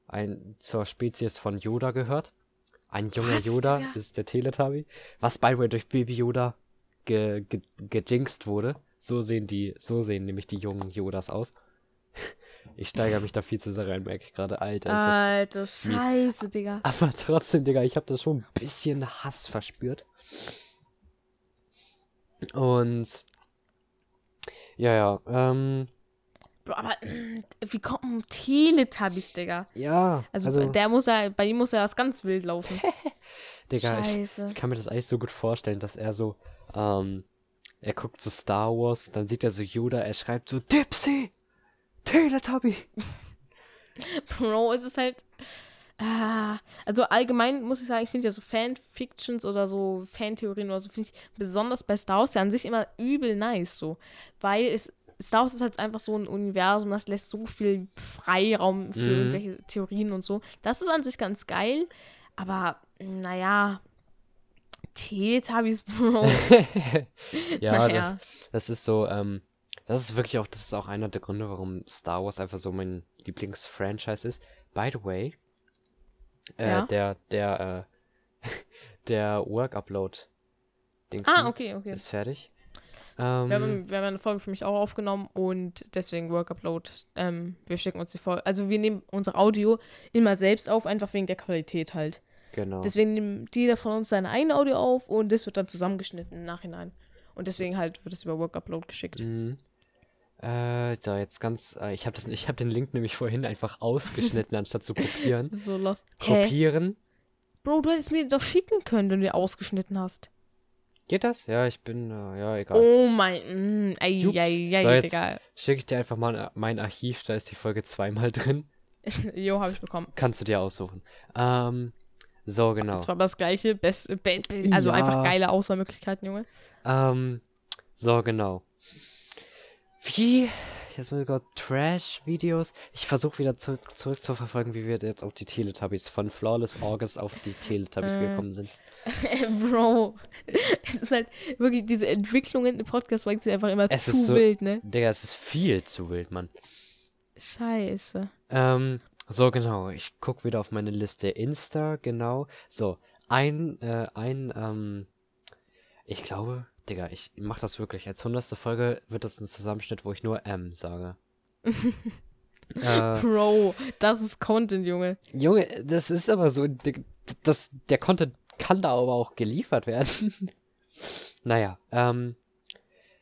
ein, zur Spezies von Yoda gehört. Ein junger Was, Yoda Digga? ist der Teletubby. Was, by the way, durch Baby Yoda ge ge gejinxt wurde. So sehen die, so sehen nämlich die jungen Yodas aus. *laughs* Ich steigere mich da viel zu sehr rein, merke ich gerade. Alter, ist das. Alter, scheiße, Digga. Aber trotzdem, Digga, ich habe da schon ein bisschen Hass verspürt. Und. Ja, ja, ähm. Bro, aber äh, wie kommen Teletubbies, Digga? Ja, Also, also, der muss ja, bei ihm muss ja was ganz wild laufen. *laughs* Digga, ich, ich kann mir das eigentlich so gut vorstellen, dass er so, ähm, er guckt so Star Wars, dann sieht er so Yoda, er schreibt so Dipsy, Teletubby. *laughs* Bro, es ist halt. Ah, also allgemein muss ich sagen, ich finde ja so Fanfictions oder so Fantheorien oder so, finde ich besonders bei Star Wars ja an sich immer übel nice so. Weil es, Star Wars ist halt einfach so ein Universum, das lässt so viel Freiraum für Mhm. irgendwelche Theorien und so. Das ist an sich ganz geil, aber naja. Teletubbies, Bro. *laughs* *laughs* Ja, Naja. das, das ist so, ähm, das ist wirklich auch, das ist auch einer der Gründe, warum Star Wars einfach so mein Lieblingsfranchise ist. By the way, äh, Ja? der, der, äh, *laughs* der Work-Upload Dings ah, okay, okay. ist fertig. Ähm, Wir haben, wir haben eine Folge für mich auch aufgenommen und deswegen Work Upload. Ähm, wir schicken uns die Folge. Also wir nehmen unser Audio immer selbst auf, einfach wegen der Qualität halt. genau. Deswegen nimmt jeder von uns seine eigene Audio auf und das wird dann zusammengeschnitten im Nachhinein. Und deswegen halt wird es über Work Upload geschickt. Mhm. Äh, da jetzt ganz, äh, ich habe habe den Link nämlich vorhin einfach *laughs* ausgeschnitten, anstatt zu kopieren. So lost. Hä? Kopieren. Bro, du hättest mir doch schicken können, wenn du die ausgeschnitten hast. Geht das? Ja, ich bin, äh, ja, egal. Oh mein, mm, ei, ei, ei, So, jetzt- egal. Schicke ich dir einfach mal mein Archiv, da ist die Folge zweimal drin. *laughs* Jo, habe ich bekommen. Kannst du dir aussuchen. Ähm, so, genau. Zwar das gleiche, best, be, be, also Ja. einfach geile Auswahlmöglichkeiten, Junge. Ähm, so, genau. Wie? Jetzt mal gerade Trash-Videos. Ich versuche wieder zurück, zurück zu verfolgen, wie wir jetzt auf die Teletubbies, von Flawless August auf die Teletubbies Äh. gekommen sind. *laughs* Bro, es ist halt wirklich diese Entwicklungen im Podcast folgen sind einfach immer Es zu ist so- wild, ne? Digga, es ist viel zu wild, Mann. Scheiße. Ähm, so, genau. Ich guck wieder auf meine Liste. Insta, genau. So, ein, äh, ein, ähm, ich glaube, Digga, ich mach das wirklich. Als hundertste Folge wird das ein Zusammenschnitt, wo ich nur M sage. *laughs* äh, Bro, das ist Content, Junge. Junge, das ist aber so, das, der Content kann da aber auch geliefert werden. *laughs* naja, ähm,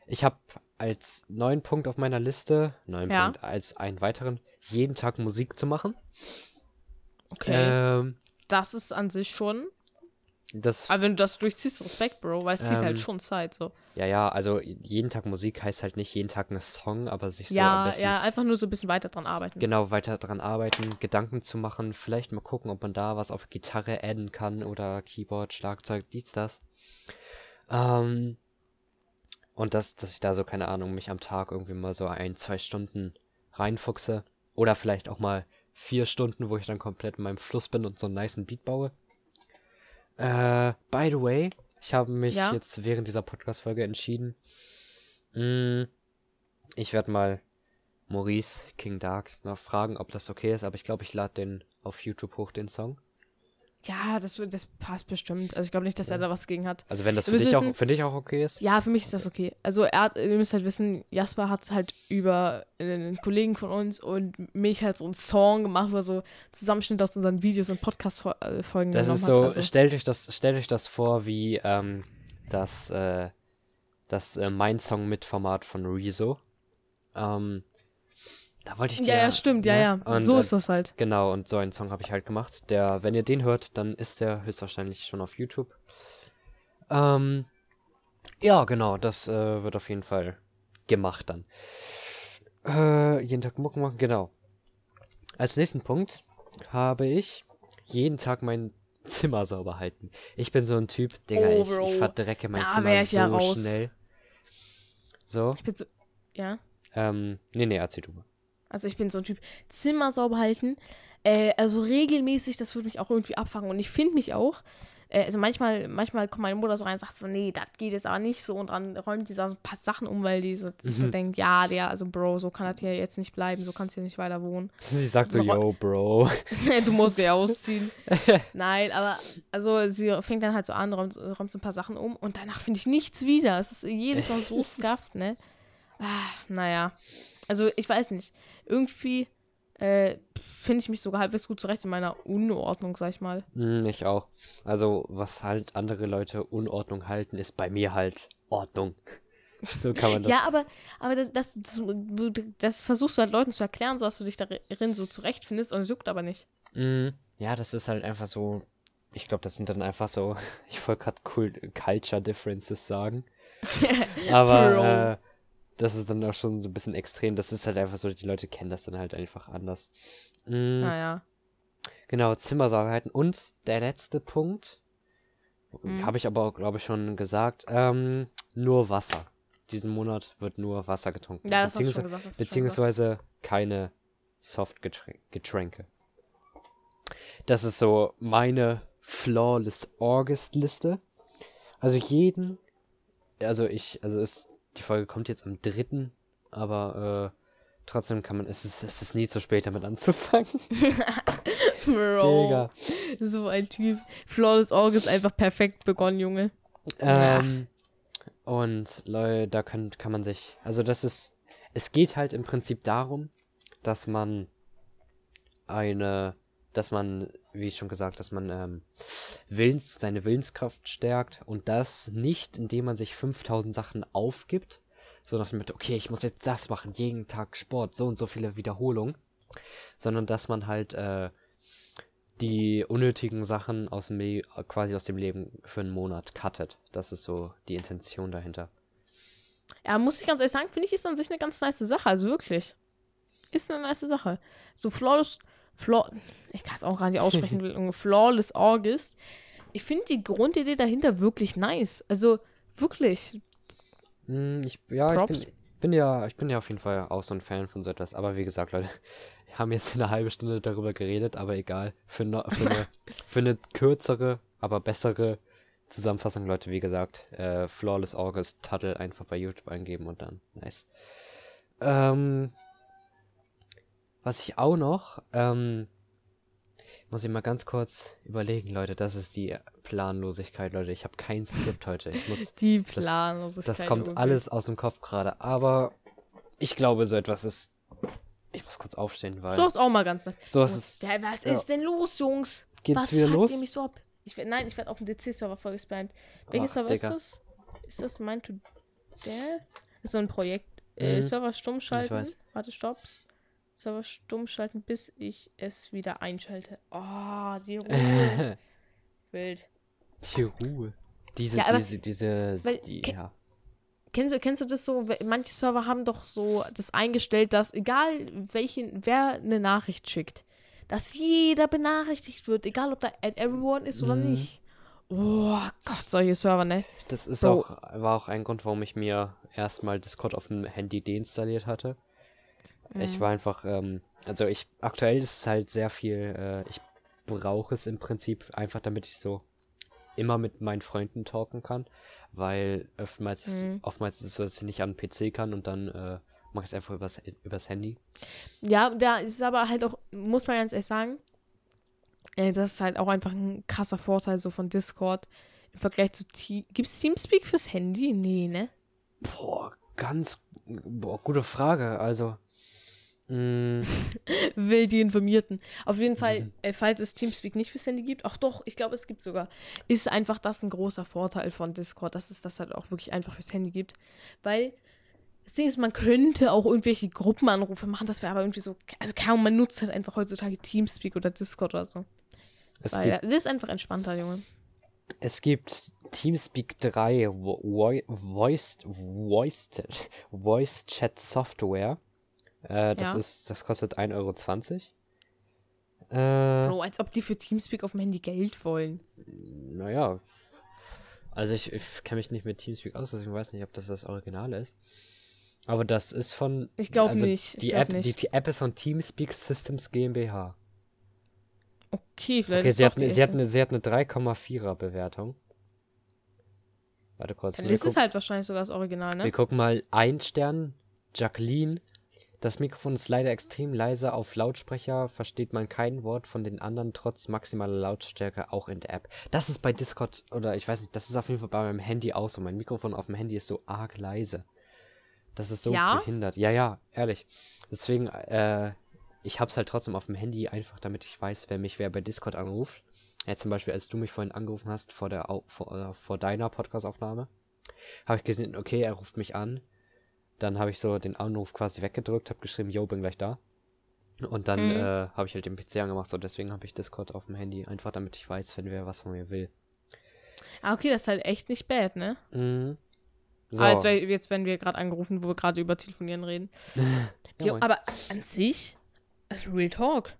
ich habe als neuen Punkt auf meiner Liste, neuen Ja. Punkt, als einen weiteren, jeden Tag Musik zu machen. Okay. Ähm, das ist an sich schon. Das, Aber wenn du das durchziehst, Respekt, Bro, weil es zieht Ähm, halt schon Zeit so. ja, ja, also jeden Tag Musik heißt halt nicht jeden Tag ein Song, aber sich so am ja, besten ja, einfach nur so ein bisschen weiter dran arbeiten. genau weiter dran arbeiten, Gedanken zu machen, vielleicht mal gucken, ob man da was auf Gitarre adden kann oder Keyboard, Schlagzeug, dies, das. Ähm, und das, dass ich da so, keine Ahnung, mich am Tag irgendwie mal so ein, zwei Stunden reinfuchse. Oder vielleicht auch mal vier Stunden, wo ich dann komplett in meinem Fluss bin und so einen niceen Beat baue. Äh, by the way, ich habe mich Ja? jetzt während dieser Podcast-Folge entschieden. Mh, ich werde mal Maurice King Dark noch fragen, ob das okay ist, aber ich glaube, ich lade den auf YouTube hoch, den Song. Ja, das, das passt bestimmt. Also ich glaube nicht, dass er da was gegen hat. Also wenn das für dich, auch, wissen- für dich auch okay ist. Ja, für mich ist das okay. Also er hat, ihr müsst halt wissen, Jasper hat halt über einen Kollegen von uns und mich halt so einen Song gemacht, wo er so Zusammenschnitt aus unseren Videos und Podcast-Folgen Das genommen ist so. Also, stellt euch das, stellt euch das vor wie ähm, das, äh, das äh, Mein Song mit Format von Rezo. Ähm, da wollte ich dir ja, ja, stimmt, ja, ne? ja. Und, so äh, ist das halt. Genau, und so einen Song habe ich halt gemacht. Der, wenn ihr den hört, dann ist der höchstwahrscheinlich schon auf YouTube. Ähm, ja, genau, das äh, wird auf jeden Fall gemacht dann. Äh, jeden Tag Mucken machen, genau. Als nächsten Punkt habe ich jeden Tag mein *laughs* Zimmer sauber halten. Ich bin so ein Typ, Digga, Oh, ich, ich verdrecke mein Da Zimmer so ja schnell. So, Ich bin so, ja. ähm, nee, nee, erzähl du mal. Also ich bin so ein Typ, Zimmer sauber halten. Äh, also regelmäßig, das würde mich auch irgendwie abfangen. Und ich finde mich auch, äh, also manchmal, manchmal kommt meine Mutter so rein und sagt so, nee, das geht jetzt aber nicht so. Und dann räumt die so ein paar Sachen um, weil die so, so Mhm. denkt, ja, der, also Bro, so kann das hier jetzt nicht bleiben, so kannst du hier nicht weiter wohnen. Sie sagt so, Warum- yo, Bro. *laughs* du musst *laughs* ja ausziehen. *laughs* Nein, aber also sie fängt dann halt so an, räumt, räumt so ein paar Sachen um und danach finde ich nichts wieder. Es ist jedes Mal so scuffed, ne? Ah, naja. Also, ich weiß nicht. Irgendwie äh, finde ich mich sogar halbwegs gut zurecht in meiner Unordnung, sag ich mal. Hm, ich auch. Also, was halt andere Leute Unordnung halten, ist bei mir halt Ordnung. *laughs* so kann man das. Ja, aber, aber das, das, das, das versuchst du halt Leuten zu erklären, sodass du dich darin so zurechtfindest und es juckt aber nicht. Mm, ja, das ist halt einfach so. Ich glaube, das sind dann einfach so. *laughs* Ich wollte gerade Culture Differences sagen. *laughs* Aber äh, das ist dann auch schon so ein bisschen extrem. Das ist halt einfach so, die Leute kennen das dann halt einfach anders. Mm, Naja. Genau, Zimmer sauber halten. Und der letzte Punkt, Mhm. habe ich aber, glaube ich, schon gesagt, ähm, nur Wasser. Diesen Monat wird nur Wasser getrunken. Ja, das Beziehungsweise- hast du schon gesagt. Beziehungsweise keine Softgetränke. Das ist so meine Flawless August Liste. Also jeden, also ich, also es, die Folge kommt jetzt am 3., aber äh, trotzdem kann man, es ist, es ist nie zu spät damit anzufangen. *laughs* Bro. Digga. So ein Typ. Flawless August einfach perfekt begonnen, Junge. Ja. Ähm, und Leute, da kann, kann man sich, also das ist, es geht halt im Prinzip darum, dass man eine, dass man, wie schon gesagt, dass man ähm, Willens, seine Willenskraft stärkt und das nicht, indem man sich 5000 Sachen aufgibt, sondern mit, okay, ich muss jetzt das machen, jeden Tag Sport, so und so viele Wiederholungen, sondern dass man halt äh, die unnötigen Sachen aus dem quasi aus dem Leben für einen Monat cuttet. Das ist so die Intention dahinter. Ja, muss ich ganz ehrlich sagen, finde ich, ist an sich eine ganz nice Sache. Also wirklich. Ist eine nice Sache. So Flawless, Flaw, ich kann es auch gar nicht aussprechen, *laughs* Flawless August. Ich finde die Grundidee dahinter wirklich nice. Also wirklich. Hm, ich, ja, ich bin, bin ja, ich bin ja auf jeden Fall auch so ein Fan von so etwas. Aber wie gesagt, Leute, *laughs* wir haben jetzt eine halbe Stunde darüber geredet, aber egal. Für, no, für, eine, *laughs* für eine kürzere, aber bessere Zusammenfassung, Leute, wie gesagt, äh, Flawless August Tuttle einfach bei YouTube eingeben und dann nice. Ähm, was ich auch noch, ähm, muss ich mal ganz kurz überlegen, Leute, das ist die Planlosigkeit, Leute. Ich habe kein Skript heute. Ich muss *laughs* Die Das- Planlosigkeit. das kommt irgendwie. alles aus dem Kopf gerade, aber ich glaube, so etwas ist. Ich muss kurz aufstehen, weil. So ist auch mal ganz nice. So ist Oh, es. Ja, was ja. ist denn los, Jungs? Geht's was wieder los? Ihr mich so ab? Ich nein, ich werde auf dem DC-Server voll gespammt. Welches Server Digga. ist das? Ist das Mind to Death? Ist so ein Projekt. Äh, Mhm. Server stumm schalten. Warte, stopp. Server stumm schalten, bis ich es wieder einschalte. Oh, die Ruhe. *laughs* Wild. Die Ruhe. Diese, Ja, diese, diese, weil- die, ke- ja. Kennst du, kennst du das so? Manche Server haben doch so das eingestellt, dass egal welchen, wer eine Nachricht schickt, dass jeder benachrichtigt wird, egal ob da at everyone ist oder Mhm. nicht. Oh Gott, solche Server, ne? Das ist Bro. auch, war auch ein Grund, warum ich mir erstmal Discord auf dem Handy deinstalliert hatte. Mhm. Ich war einfach, ähm, also ich, aktuell ist es halt sehr viel, äh, ich brauche es im Prinzip einfach, damit ich so immer mit meinen Freunden talken kann, weil oftmals, Mhm. oftmals ist es so, dass ich nicht an den PC kann und dann äh, mache ich es einfach übers, übers Handy. Ja, da ist aber halt auch, muss man ganz ehrlich sagen, äh, das ist halt auch einfach ein krasser Vorteil so von Discord im Vergleich zu Team. Gibt es Teamspeak fürs Handy? Nee, ne? Boah, ganz, boah, gute Frage, also, mh, *laughs* Will die Informierten. Auf jeden Fall, äh, falls es Teamspeak nicht fürs Handy gibt, ach doch, ich glaube, es gibt sogar, ist einfach das ein großer Vorteil von Discord, dass es das halt auch wirklich einfach fürs Handy gibt. Weil das Ding ist, man könnte auch irgendwelche Gruppenanrufe machen, das wäre aber irgendwie so, also kaum, man nutzt halt einfach heutzutage Teamspeak oder Discord oder so. es Weil gibt das ist einfach entspannter, Junge. Es gibt Teamspeak 3 Vo Vo Voice, Voice, Voice Chat Software. Äh, das Ja. ist, das kostet 1,20 Euro. Äh, Bro, als ob die für Teamspeak auf dem Handy Geld wollen. naja. Also ich, ich kenne mich nicht mit Teamspeak aus, deswegen weiß nicht, ob das das Originale ist. Aber das ist von. Ich glaub also nicht, ich Die App, nicht. Die, die App ist von Teamspeak Systems GmbH. Okay, vielleicht Okay, ist sie hat, eine, sie, hat eine, sie hat eine 3,4er Bewertung. Warte kurz. Dann wir ist es halt wahrscheinlich sogar das Original, Wir ne? gucken mal. Ein Stern, Jacqueline. Das Mikrofon ist leider extrem leise. Auf Lautsprecher versteht man kein Wort von den anderen, trotz maximaler Lautstärke, auch in der App. Das ist bei Discord, oder ich weiß nicht, das ist auf jeden Fall bei meinem Handy auch so. Mein Mikrofon auf dem Handy ist so arg leise. Das ist so Ja? behindert. Ja, ja, ehrlich. Deswegen, äh, ich hab's halt trotzdem auf dem Handy, einfach damit ich weiß, wer mich wer bei Discord anruft. Ja, zum Beispiel, als du mich vorhin angerufen hast vor der vor, äh, vor deiner Podcast-Aufnahme, habe ich gesehen, okay, er ruft mich an. Dann habe ich so den Anruf quasi weggedrückt, habe geschrieben, yo, bin gleich da. Und dann Mhm. äh, habe ich halt den PC angemacht, so deswegen habe ich Discord auf dem Handy, einfach damit ich weiß, wenn wer was von mir will. Ah, okay, das ist halt echt nicht bad, ne? Mhm. So. Ah, jetzt, jetzt werden wir gerade angerufen, wo wir gerade über Telefonieren reden. Ja, *laughs* Jo, aber an sich, Real Talk,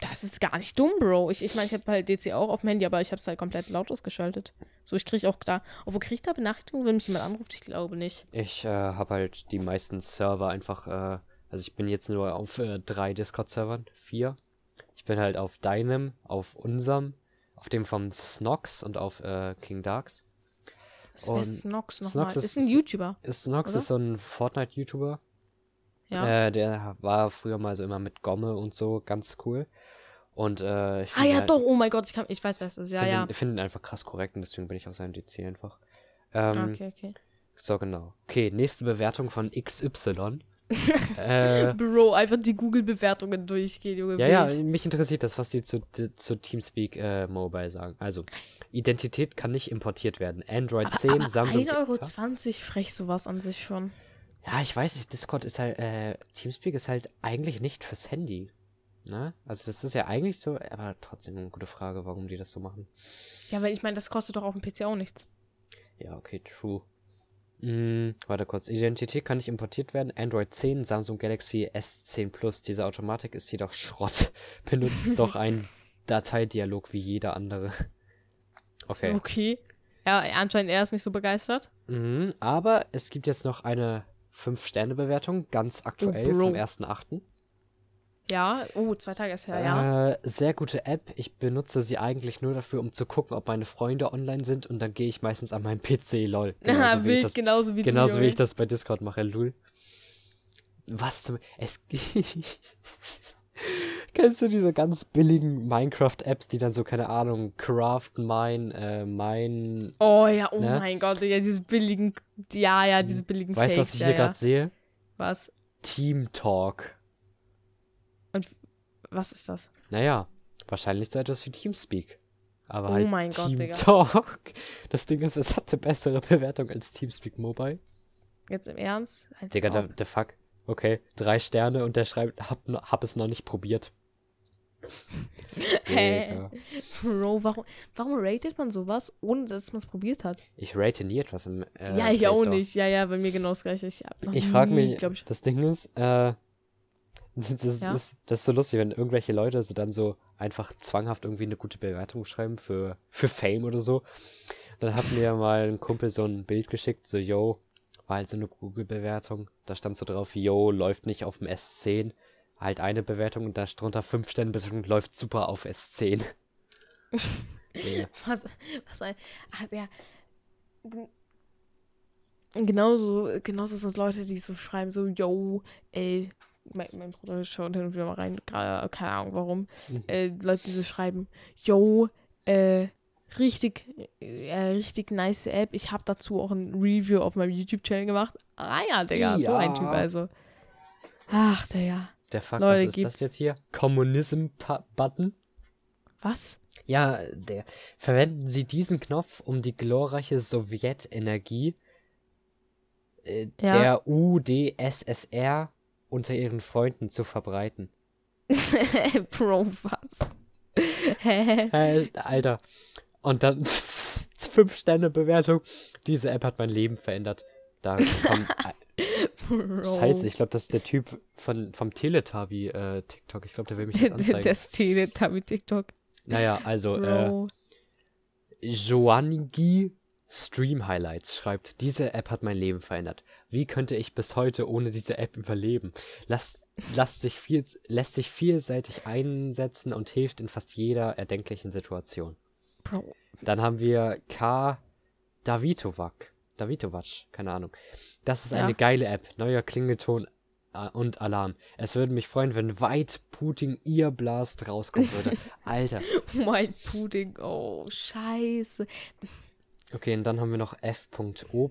das ist gar nicht dumm, Bro. Ich, ich meine, ich habe halt DC auch auf dem Handy, aber ich habe es halt komplett lautlos geschaltet. So, ich kriege auch da, obwohl kriege ich da Benachrichtigungen, wenn mich jemand anruft? Ich glaube nicht. Ich äh, habe halt die meisten Server einfach, äh, also ich bin jetzt nur auf äh, drei Discord-Servern, vier. Ich bin halt auf deinem, auf unserem, auf dem vom Snox und auf äh, King Darks. Wäre Und Snox nochmal. Snox Ist, ist- ein YouTuber, Snox Oder? ist so ein Fortnite-YouTuber. Ja. Äh, der war früher mal so immer mit Gomme und so, ganz cool. Und äh, ich ah ja, halt- doch, oh mein Gott, ich, kann, ich weiß, wer es ist. Ja, find ja. Den, finde ihn einfach krass korrekt und deswegen bin ich auf seinem DC einfach. Ähm, okay, okay. So, genau. Okay, nächste Bewertung von XY. *laughs* äh, Bro, einfach die Google-Bewertungen durchgehen, Junge. Ja, ja, mich interessiert das, was die zu, die, zu Teamspeak äh, Mobile sagen. Also, Identität kann nicht importiert werden. Android 10, aber Samsung. 1,20 Euro frech sowas an sich schon. Ja, ich weiß nicht, Discord ist halt, äh, Teamspeak ist halt eigentlich nicht fürs Handy. Ne? Also, das ist ja eigentlich so, aber trotzdem eine gute Frage, warum die das so machen. Ja, weil ich meine, das kostet doch auf dem PC auch nichts. Ja, okay, true. Hm, warte kurz. Identität kann nicht importiert werden. Android 10, Samsung Galaxy S10 Plus. Diese Automatik ist jedoch Schrott. *laughs* Benutzt doch *laughs* einen Dateidialog wie jeder andere. *laughs* Okay. Okay. Ja, anscheinend er ist nicht so begeistert. Mhm, aber es gibt jetzt noch eine 5-Sterne-Bewertung, ganz aktuell Bro. vom 1.8. Ja, oh, zwei Tage ist her, ja. Äh, sehr gute App. Ich benutze sie eigentlich nur dafür, um zu gucken, ob meine Freunde online sind und dann gehe ich meistens an meinen *laughs* PC, lol. Haha, wie ich das, genauso wie genauso du, wie ich das bei Discord mache, lul. Was zum... *laughs* Es... Kennst du diese ganz billigen Minecraft-Apps, die dann so, keine Ahnung, Craft, Mine, äh, Mine... Oh ja, oh Ne? mein Gott, ja, diese billigen, ja, ja, diese billigen Weißt du, was ich ja, hier ja. gerade sehe? Was? Team Talk. Was ist das? Naja, wahrscheinlich so etwas wie Teamspeak. Aber Oh halt mein Gott, Team Digga. Talk. *laughs* Das Ding ist, es hatte bessere Bewertung als Teamspeak Mobile. Jetzt im Ernst? Als Digga, der, ob. der Fuck. Okay, drei Sterne und der schreibt, hab, hab es noch nicht probiert. Hä? Digga. Bro, warum, warum ratet man sowas, ohne dass man es probiert hat? Ich rate nie etwas im äh, ja, ich Play auch Store. nicht. Ja, ja, bei mir genau das gleiche. Ich, Ich frage mich, ich, das Ding ist, äh, *laughs* das, ist, Ja? ist, das ist so lustig, wenn irgendwelche Leute so dann so einfach zwanghaft irgendwie eine gute Bewertung schreiben für, für Fame oder so. Dann hat mir mal ein Kumpel so ein Bild geschickt, so, yo, war halt so eine Google-Bewertung. Da stand so drauf, yo, läuft nicht auf dem S10. Halt eine Bewertung und da drunter 5 Sterne Bewertung, läuft super auf S10. Digga. *laughs* Was, was ein. Ach, der. Genauso, genauso sind Leute, die so schreiben, so, yo, ey, mein, mein Bruder schaut hin und wieder mal rein, gerade, keine Ahnung warum. Mhm. Äh, Leute, die so schreiben, yo, äh, richtig, äh, richtig nice App. Ich habe dazu auch ein Review auf meinem YouTube-Channel gemacht. Ah ja, Digga, so ein Ja. Typ, also. Ach, Digga. Der Fuck, Leute, was ist gibt's- das jetzt hier? Kommunism-Button? Was? Ja, der. Verwenden Sie diesen Knopf, um die glorreiche Sowjetenergie äh, Ja. der UdSSR unter Ihren Freunden zu verbreiten. *laughs* Bro, was? Hä? Alter. Und dann *laughs* 5-Sterne-Bewertung. Diese App hat mein Leben verändert. Da kommt. *laughs* Scheiße, ich glaube, das ist der Typ von, vom Teletubby äh, TikTok. Ich glaube, der will mich jetzt *laughs* anzeigen. Das Teletubby TikTok. naja, also, äh. Joangi Stream Highlights schreibt, diese App hat mein Leben verändert. Wie könnte ich bis heute ohne diese App überleben? Lasst, lasst sich viel, lässt sich vielseitig einsetzen und hilft in fast jeder erdenklichen Situation. Bro. Dann haben wir K. Davitovac. Davitovac, keine Ahnung. Das ist Ja. eine geile App. Neuer Klingelton äh, und Alarm. Es würde mich freuen, wenn weit Putin ihr Blast rauskommen würde. *laughs* Alter. Mein Pudding. Oh, scheiße. Okay, und dann haben wir noch F.O.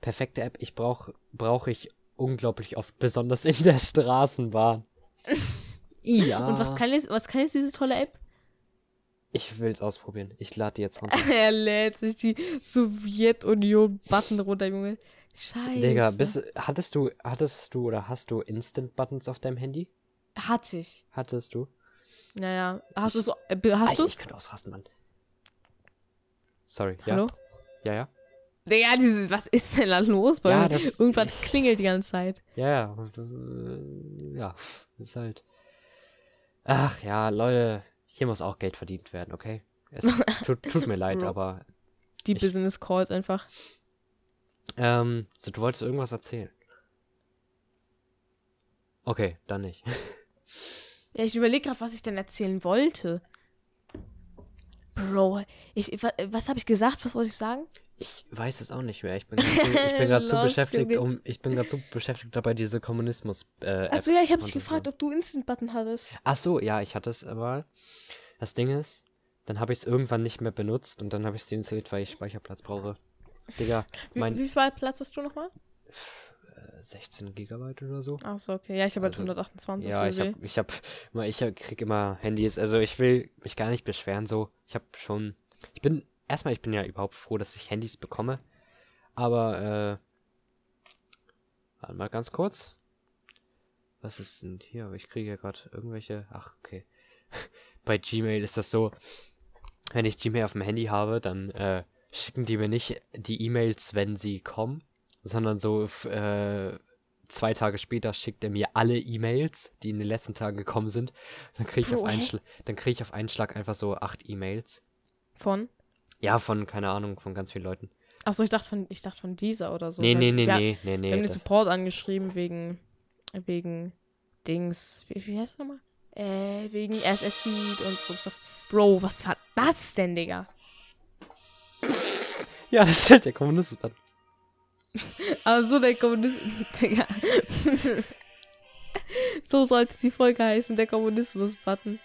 Perfekte App. Ich brauche brauche ich unglaublich oft, besonders in der Straßenbahn. *laughs* ja. Und was kann, jetzt, was kann jetzt diese tolle App? Ich will es ausprobieren. Ich lade die jetzt *laughs* runter. er lädt sich die Sowjetunion-Button runter, Junge. Scheiße. Digga, bist, hattest du, hattest du oder hast du Instant-Buttons auf deinem Handy? Hatte ich. Hattest du? Naja. Hast du es? Äh, hast du ich könnte ausrasten, Mann. Sorry, ja? Hallo? Ja, ja? Digga, dieses, was ist denn da los bei Ja, mir? Irgendwas klingelt die ganze Zeit. Ja, ja. Ja, ist halt. Ach ja, Leute, hier muss auch Geld verdient werden, okay? Es *laughs* tut, tut mir leid, aber. Die Ich- Business Calls einfach. Ähm, so, du wolltest irgendwas erzählen. Okay, dann nicht. *laughs* Ja, ich überlege gerade, was ich denn erzählen wollte. Bro, ich, wa- was habe ich gesagt? Was wollte ich sagen? Ich weiß es auch nicht mehr. Ich bin *laughs* grad zu, beschäftigt, um. Ich bin gerade zu beschäftigt dabei, diese Kommunismus. Äh, Achso, ja, ich habe dich gefragt, ob du Instant-Button hattest. Ach so, ja, ich hatte es aber. Das Ding ist, dann habe ich es irgendwann nicht mehr benutzt und dann habe ich es deinstalliert, weil ich Speicherplatz brauche. Digga, Wie, mein wie viel Platz hast du nochmal? äh, 16 Gigabyte oder so. Achso, okay. Ja, ich habe Also, 128. Ja, wie ich will. hab, ich hab, immer, ich krieg immer Handys. Also ich will mich gar nicht beschweren so. Ich habe schon, ich bin, erstmal, ich bin ja überhaupt froh, dass ich Handys bekomme. Aber, äh, warte mal ganz kurz. Was ist denn hier? Ich kriege ja gerade irgendwelche, ach, okay. *laughs* Bei Gmail ist das so, wenn ich Gmail auf dem Handy habe, dann, äh, schicken die mir nicht die E-Mails, wenn sie kommen, sondern so, äh, zwei Tage später schickt er mir alle E-Mails, die in den letzten Tagen gekommen sind. Dann kriege ich, auf einen dann krieg ich auf einen Schlag einfach so acht E-Mails. Von? Ja, von, keine Ahnung, von ganz vielen Leuten. Achso, ich dachte von, ich dachte von dieser oder so. nee, nee, nee, wir, nee, nee, nee. Wir haben den Support angeschrieben wegen, wegen Dings. Wie, wie heißt das nochmal? Äh, wegen RSS-Feed und so Stuff. Bro, was war das denn, Digga? *laughs* ja, das ist halt der Kommunismus dann. *laughs* Aber so der Kommunismus, *laughs* Digga. so sollte die Folge heißen, der Kommunismus-Button.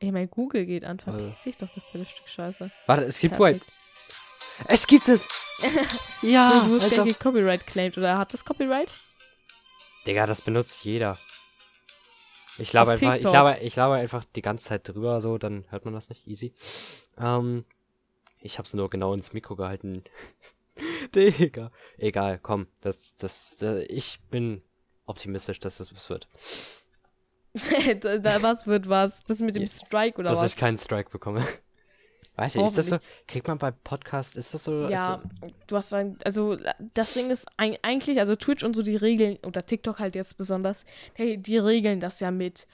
Ey, mein Google geht an. Verpiss dich doch, das fette Stück Scheiße. Warte, es gibt. Perfekt. Es gibt es! *laughs* ja! du hast also, Copyright claimed, oder hat das Copyright? Digga, das benutzt jeder. Ich laber, Auf einfach, ich, laber, ich laber einfach die ganze Zeit drüber, so, dann hört man das nicht. Easy. Ähm, ich hab's nur genau ins Mikro gehalten. *laughs* Digga. Egal, komm. Das, das, das, ich bin optimistisch, dass das was wird. *laughs* was wird was? Das mit dem Strike oder dass was? ich keinen Strike bekomme. *laughs* Weiß ich, ist das so? Kriegt man bei Podcasts, ist das so? Ja, das, du hast ein, also das Ding ist ein, eigentlich, also Twitch und so die Regeln, oder TikTok halt jetzt besonders, hey, die regeln das ja mit,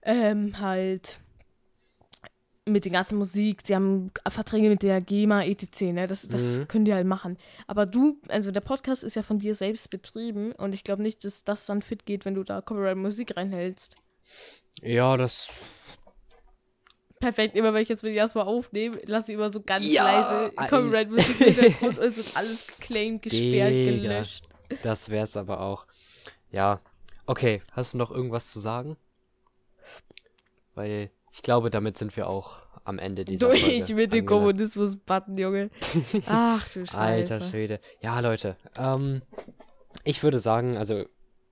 ähm, halt, mit der ganzen Musik, sie haben Verträge mit der GEMA, etc., ne, das, das Mhm. können die halt machen. Aber du, also der Podcast ist ja von dir selbst betrieben und ich glaube nicht, dass das dann fit geht, wenn du da Copyright-Musik reinhältst. ja, das. Perfekt, immer wenn ich jetzt mit Jasper aufnehme, lasse ich immer so ganz Ja, leise ei. Copyright-Musik im Hintergrund und es ist alles geclaimed, gesperrt, Digga. gelöscht. Das wär's aber auch. Ja. Okay, hast du noch irgendwas zu sagen? Weil ich glaube, damit sind wir auch am Ende dieser Durch Folge mit dem. Kommunismus-Button, Junge. *laughs* Ach du Scheiße. Alter Schwede. Ja, Leute. Ähm, ich würde sagen, also,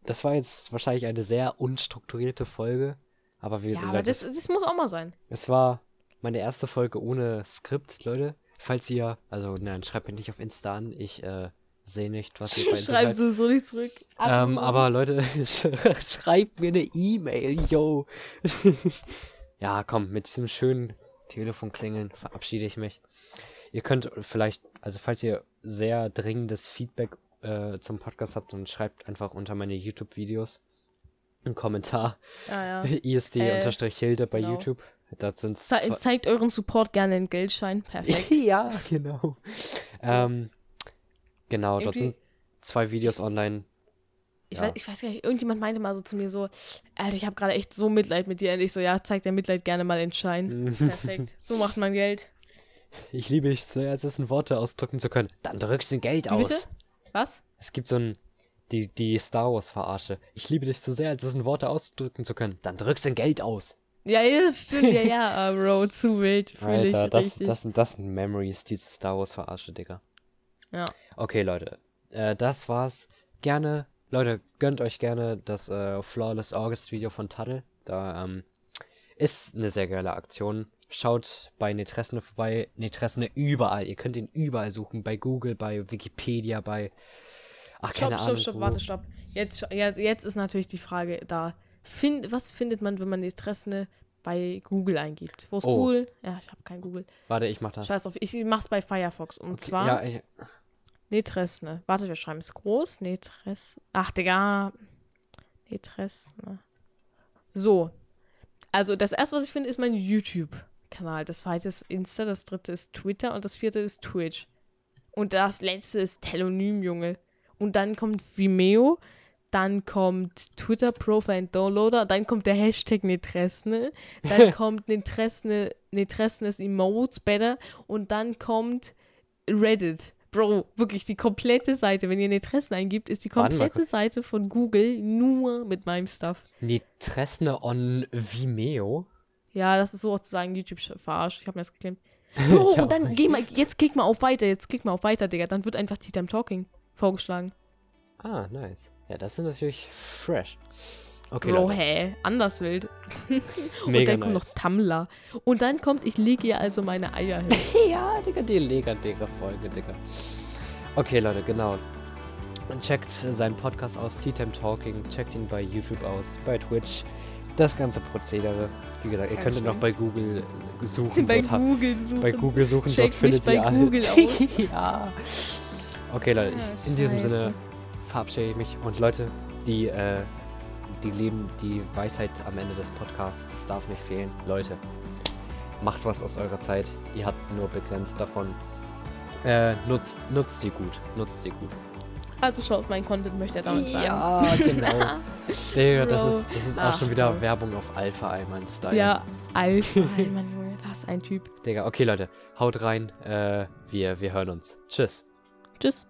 das war jetzt wahrscheinlich eine sehr unstrukturierte Folge. Aber wir Ja, sind aber Leute, das, das muss auch mal sein. es war meine erste Folge ohne Skript, Leute. Falls ihr, also, nein, schreibt mich nicht auf Insta an. Ich, äh, sehe nicht, was ihr bei *laughs* Insta Schreib so, so nicht zurück. Ähm, aber Leute, sch- *laughs* schreibt mir eine E-Mail, yo. Ja, komm, mit diesem schönen Telefonklingeln verabschiede ich mich. Ihr könnt vielleicht, also falls ihr sehr dringendes Feedback äh, zum Podcast habt, dann schreibt einfach unter meine YouTube-Videos einen Kommentar. Ja, *laughs* ja. ISD-Hilde bei genau. YouTube. Das sind Ze zeigt euren Support gerne in Geldschein. Perfekt. *laughs* ja, genau. Ähm, genau, dort Irgendwie- sind zwei Videos online. Ich, Ja. weiß, ich weiß gar nicht, irgendjemand meinte mal so zu mir so, Alter, ich habe gerade echt so Mitleid mit dir. Und ich so, ja, zeig dein Mitleid gerne mal in Schein. Perfekt. So macht man Geld. Ich liebe dich sehr, als es in Worte ausdrücken zu können. Dann drückst du Geld Wie bitte? aus. Was? Es gibt so ein, die, die Star Wars Verarsche. Ich liebe dich zu sehr, als es in Worte ausdrücken zu können. Dann drückst du Geld aus. Ja, das stimmt. Ja, ja, äh, Bro, zu wild. Alter, das, das, sind, das sind Memories, diese Star Wars Verarsche, Digga. Ja. Okay, Leute. Äh, das war's. Gerne Leute, gönnt euch gerne das äh, Flawless August Video von Taddle. Da ähm, ist eine sehr geile Aktion. Schaut bei Netresne vorbei. Netresne überall. Ihr könnt ihn überall suchen. Bei Google, bei Wikipedia, bei. Ach, keine stopp, Ahnung. stopp, stopp, warte, stopp. Jetzt, jetzt, jetzt ist natürlich die Frage da. Find, was findet man, wenn man Netresne bei Google eingibt? Wo ist Oh. Google? Ja, ich habe kein Google. Warte, ich mach das. Scheiß drauf, ich mach's bei Firefox. Und Okay, zwar Ja, ich, Netresne. Warte, wir schreiben es groß. Netresne. Ach, Digga. Netresne. So. Also, das erste, was ich finde, ist mein YouTube-Kanal. Das zweite ist Insta, das dritte ist Twitter und das vierte ist Twitch. Und das letzte ist Telonym, Junge. Und dann kommt Vimeo, dann kommt Twitter Profile and Downloader, dann kommt der Hashtag Netresne, dann *laughs* kommt Netresne, Netresnes Emotes better und dann kommt Reddit. Bro, wirklich die komplette Seite, wenn ihr Netresne eingibt, ist die komplette Seite von Google nur mit meinem Stuff. Netresne on Vimeo. Ja, das ist sozusagen YouTube-Verarscht. Ich habe mir das geklemmt. *laughs* Oh, und dann geh mal, jetzt klick mal auf weiter, jetzt klick mal auf weiter, Digga. Dann wird einfach Tea Time Talking vorgeschlagen. Ah, nice. Ja, das sind natürlich fresh. Okay, Bro, Leute. hä? Anders wild. *laughs* und dann kommt noch nice. Tumblr. Und dann kommt, ich lege ihr also meine Eier hin. *laughs* Ja, Digga, die legendäre Folge, Digga. Okay, Leute, genau. Und checkt seinen Podcast aus, Tea Time Talking. Checkt ihn bei YouTube aus, bei Twitch. Das ganze Prozedere. Wie gesagt, ihr könnt ihn noch bei Google suchen. bei dort Google suchen. bei Google suchen, Checkt dort findet ihr alles. *laughs* ja. Okay, Leute, ich, in diesem. Sinne verabschiede ich mich. Und Leute, die, äh, die leben, die Weisheit am Ende des Podcasts darf nicht fehlen. Leute, macht was aus eurer Zeit. Ihr habt nur begrenzt davon. Äh, nutzt, nutzt sie gut. Nutzt sie gut. Also schaut mein Content, möchte er damit sagen. Ja, genau. *laughs* Digga, das ist, das ist auch Ach, schon wieder Bro. Werbung auf Alpha Einmal Style. Ja, *laughs* ey, Mann, Junge, was ein Typ. Digga, okay, Leute, haut rein. Äh, wir, wir hören uns. Tschüss. Tschüss.